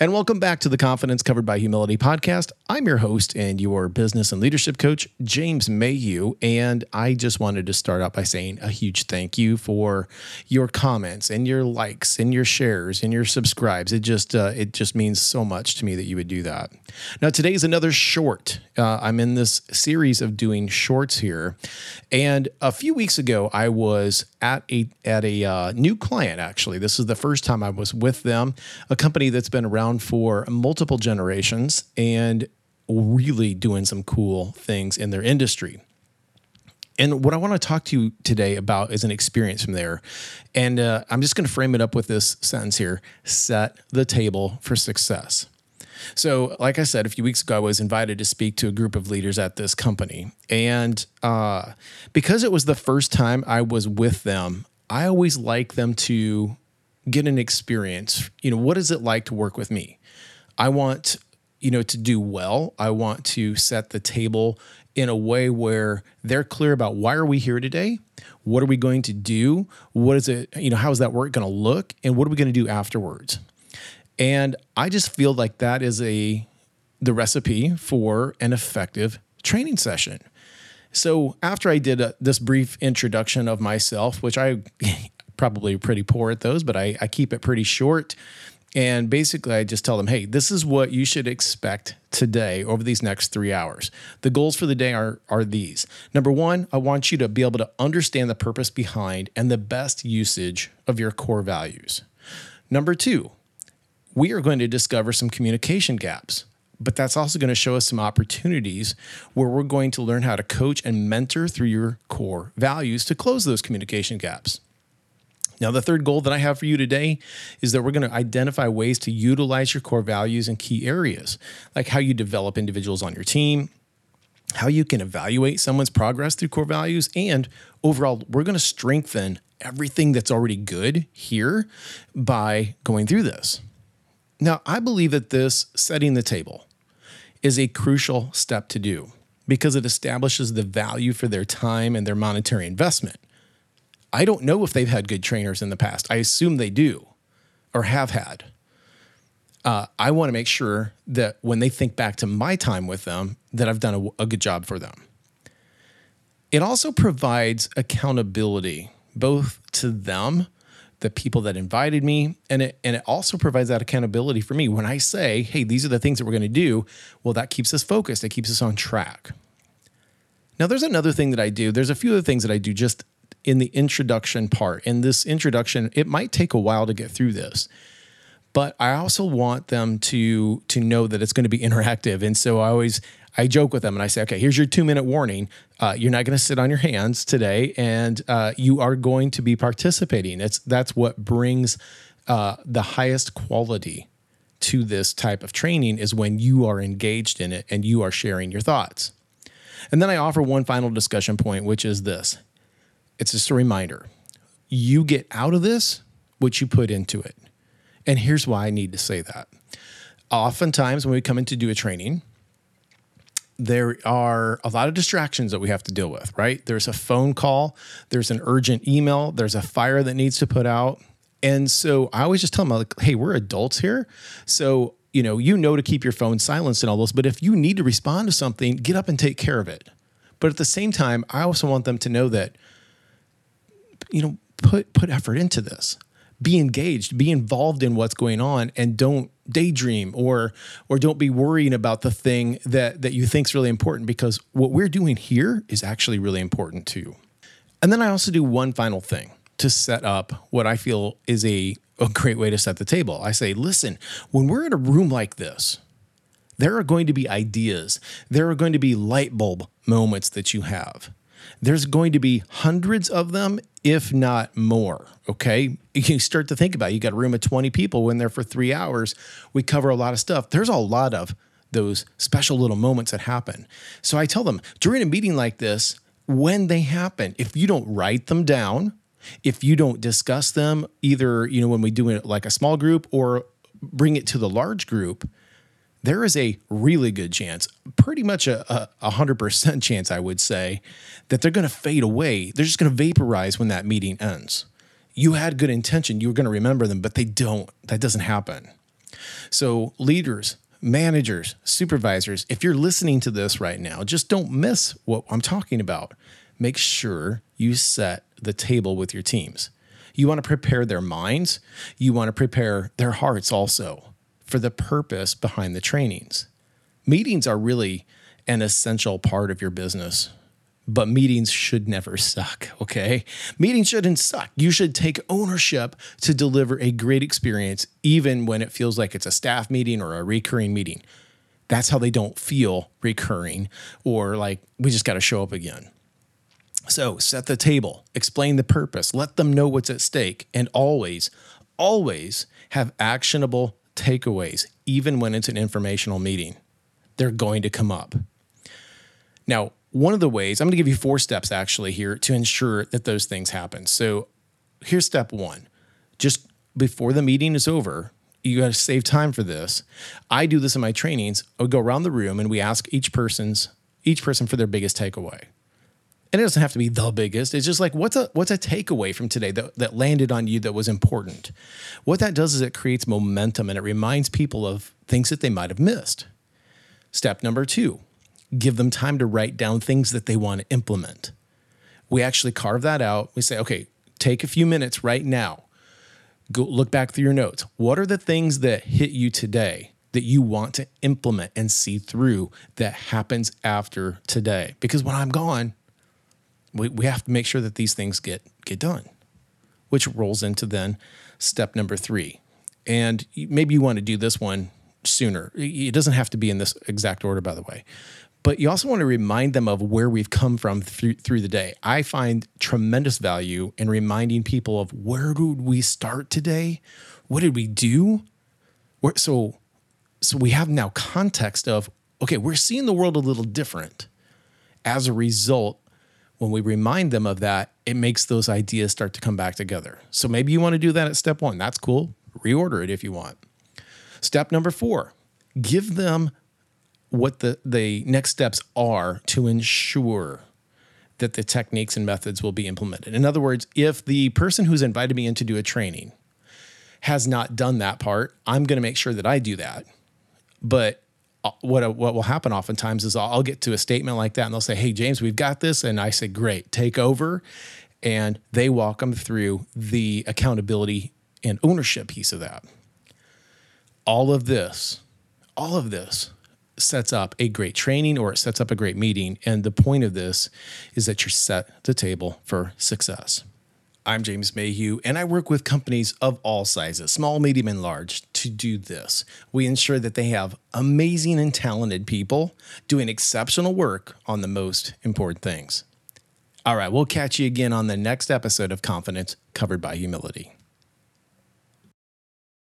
And welcome back to the Confidence Covered by Humility podcast. I'm your host and your business and leadership coach, James Mayhew. And I just wanted to start out by saying a huge thank you for your comments and your likes and your shares and your subscribes. It just uh, it just means so much to me that you would do that. Now today is another short. Uh, I'm in this series of doing shorts here, and a few weeks ago I was at a at a uh, new client. Actually, this is the first time I was with them, a company that's been around for multiple generations and really doing some cool things in their industry. And what I want to talk to you today about is an experience from there. And uh, I'm just going to frame it up with this sentence here set the table for success. So, like I said, a few weeks ago, I was invited to speak to a group of leaders at this company. And uh, because it was the first time I was with them, I always like them to get an experience. You know, what is it like to work with me? I want, you know, to do well. I want to set the table in a way where they're clear about why are we here today? What are we going to do? What is it, you know, how is that work going to look? And what are we going to do afterwards? And I just feel like that is a the recipe for an effective training session. So after I did a, this brief introduction of myself, which I probably pretty poor at those, but I, I keep it pretty short. And basically, I just tell them, hey, this is what you should expect today over these next three hours. The goals for the day are, are these. Number one, I want you to be able to understand the purpose behind and the best usage of your core values. Number two, we are going to discover some communication gaps, but that's also going to show us some opportunities where we're going to learn how to coach and mentor through your core values to close those communication gaps. Now, the third goal that I have for you today is that we're going to identify ways to utilize your core values in key areas, like how you develop individuals on your team, how you can evaluate someone's progress through core values, and overall, we're going to strengthen everything that's already good here by going through this. Now, I believe that this setting the table is a crucial step to do because it establishes the value for their time and their monetary investment. I don't know if they've had good trainers in the past. I assume they do or have had. Uh, I want to make sure that when they think back to my time with them, that I've done a, a good job for them. It also provides accountability both to them, the people that invited me, and it and it also provides that accountability for me when I say, "Hey, these are the things that we're going to do." Well, that keeps us focused. It keeps us on track. Now, there's another thing that I do. There's a few other things that I do just in the introduction part. In this introduction, it might take a while to get through this, but I also want them to to know that it's going to be interactive. And so I always I joke with them and I say, okay, here's your two minute warning. Uh, you're not going to sit on your hands today, and uh, you are going to be participating. It's that's what brings uh, the highest quality to this type of training is when you are engaged in it and you are sharing your thoughts. And then I offer one final discussion point, which is this it's just a reminder you get out of this what you put into it. And here's why I need to say that. Oftentimes, when we come in to do a training, there are a lot of distractions that we have to deal with, right? There's a phone call, there's an urgent email, there's a fire that needs to put out. And so I always just tell them, like, hey, we're adults here. So, you know, you know to keep your phone silenced and all those, but if you need to respond to something, get up and take care of it. But at the same time, I also want them to know that you know, put put effort into this. Be engaged, be involved in what's going on and don't daydream or or don't be worrying about the thing that that you think is really important because what we're doing here is actually really important too. And then I also do one final thing to set up what I feel is a, a great way to set the table. I say, listen, when we're in a room like this, there are going to be ideas, there are going to be light bulb moments that you have. There's going to be hundreds of them, if not more. Okay. You start to think about it. you got a room of 20 people in there for three hours. We cover a lot of stuff. There's a lot of those special little moments that happen. So I tell them during a meeting like this, when they happen, if you don't write them down, if you don't discuss them, either, you know, when we do it like a small group or bring it to the large group, there is a really good chance, pretty much a, a 100% chance, I would say, that they're going to fade away. They're just going to vaporize when that meeting ends. You had good intention, you were going to remember them, but they don't. That doesn't happen. So, leaders, managers, supervisors, if you're listening to this right now, just don't miss what I'm talking about. Make sure you set the table with your teams. You want to prepare their minds, you want to prepare their hearts also for the purpose behind the trainings. Meetings are really an essential part of your business but meetings should never suck, okay? Meetings shouldn't suck. You should take ownership to deliver a great experience, even when it feels like it's a staff meeting or a recurring meeting. That's how they don't feel recurring or like we just got to show up again. So set the table, explain the purpose, let them know what's at stake, and always, always have actionable takeaways, even when it's an informational meeting. They're going to come up. Now, one of the ways, I'm going to give you four steps actually here to ensure that those things happen. So here's step one just before the meeting is over, you got to save time for this. I do this in my trainings. I go around the room and we ask each person's each person for their biggest takeaway. And it doesn't have to be the biggest. It's just like what's a what's a takeaway from today that, that landed on you that was important. What that does is it creates momentum and it reminds people of things that they might have missed. Step number two, give them time to write down things that they want to implement. We actually carve that out. We say, okay, take a few minutes right now. Go look back through your notes. What are the things that hit you today that you want to implement and see through that happens after today? Because when I'm gone, we, we have to make sure that these things get get done, which rolls into then step number three. And maybe you want to do this one sooner. It doesn't have to be in this exact order, by the way but you also want to remind them of where we've come from through, through the day. I find tremendous value in reminding people of where did we start today? What did we do? Where, so, so we have now context of, okay, we're seeing the world a little different. As a result, when we remind them of that, it makes those ideas start to come back together. So maybe you want to do that at step one. That's cool. Reorder it if you want. Step number four, give them what the, the next steps are to ensure that the techniques and methods will be implemented. In other words, if the person who's invited me in to do a training has not done that part, I'm going to make sure that I do that. But Uh, what uh, what will happen oftentimes is I'll, I'll get to a statement like that and they'll say, "Hey James, we've got this," and I say, "Great, take over," and they walk them through the accountability and ownership piece of that. All of this, all of this sets up a great training or it sets up a great meeting. And the point of this is that you're set the table for success. I'm James Mayhew, and I work with companies of all sizes, small, medium, and large, to do this. We ensure that they have amazing and talented people doing exceptional work on the most important things. All right, we'll catch you again on the next episode of Confidence Covered by Humility.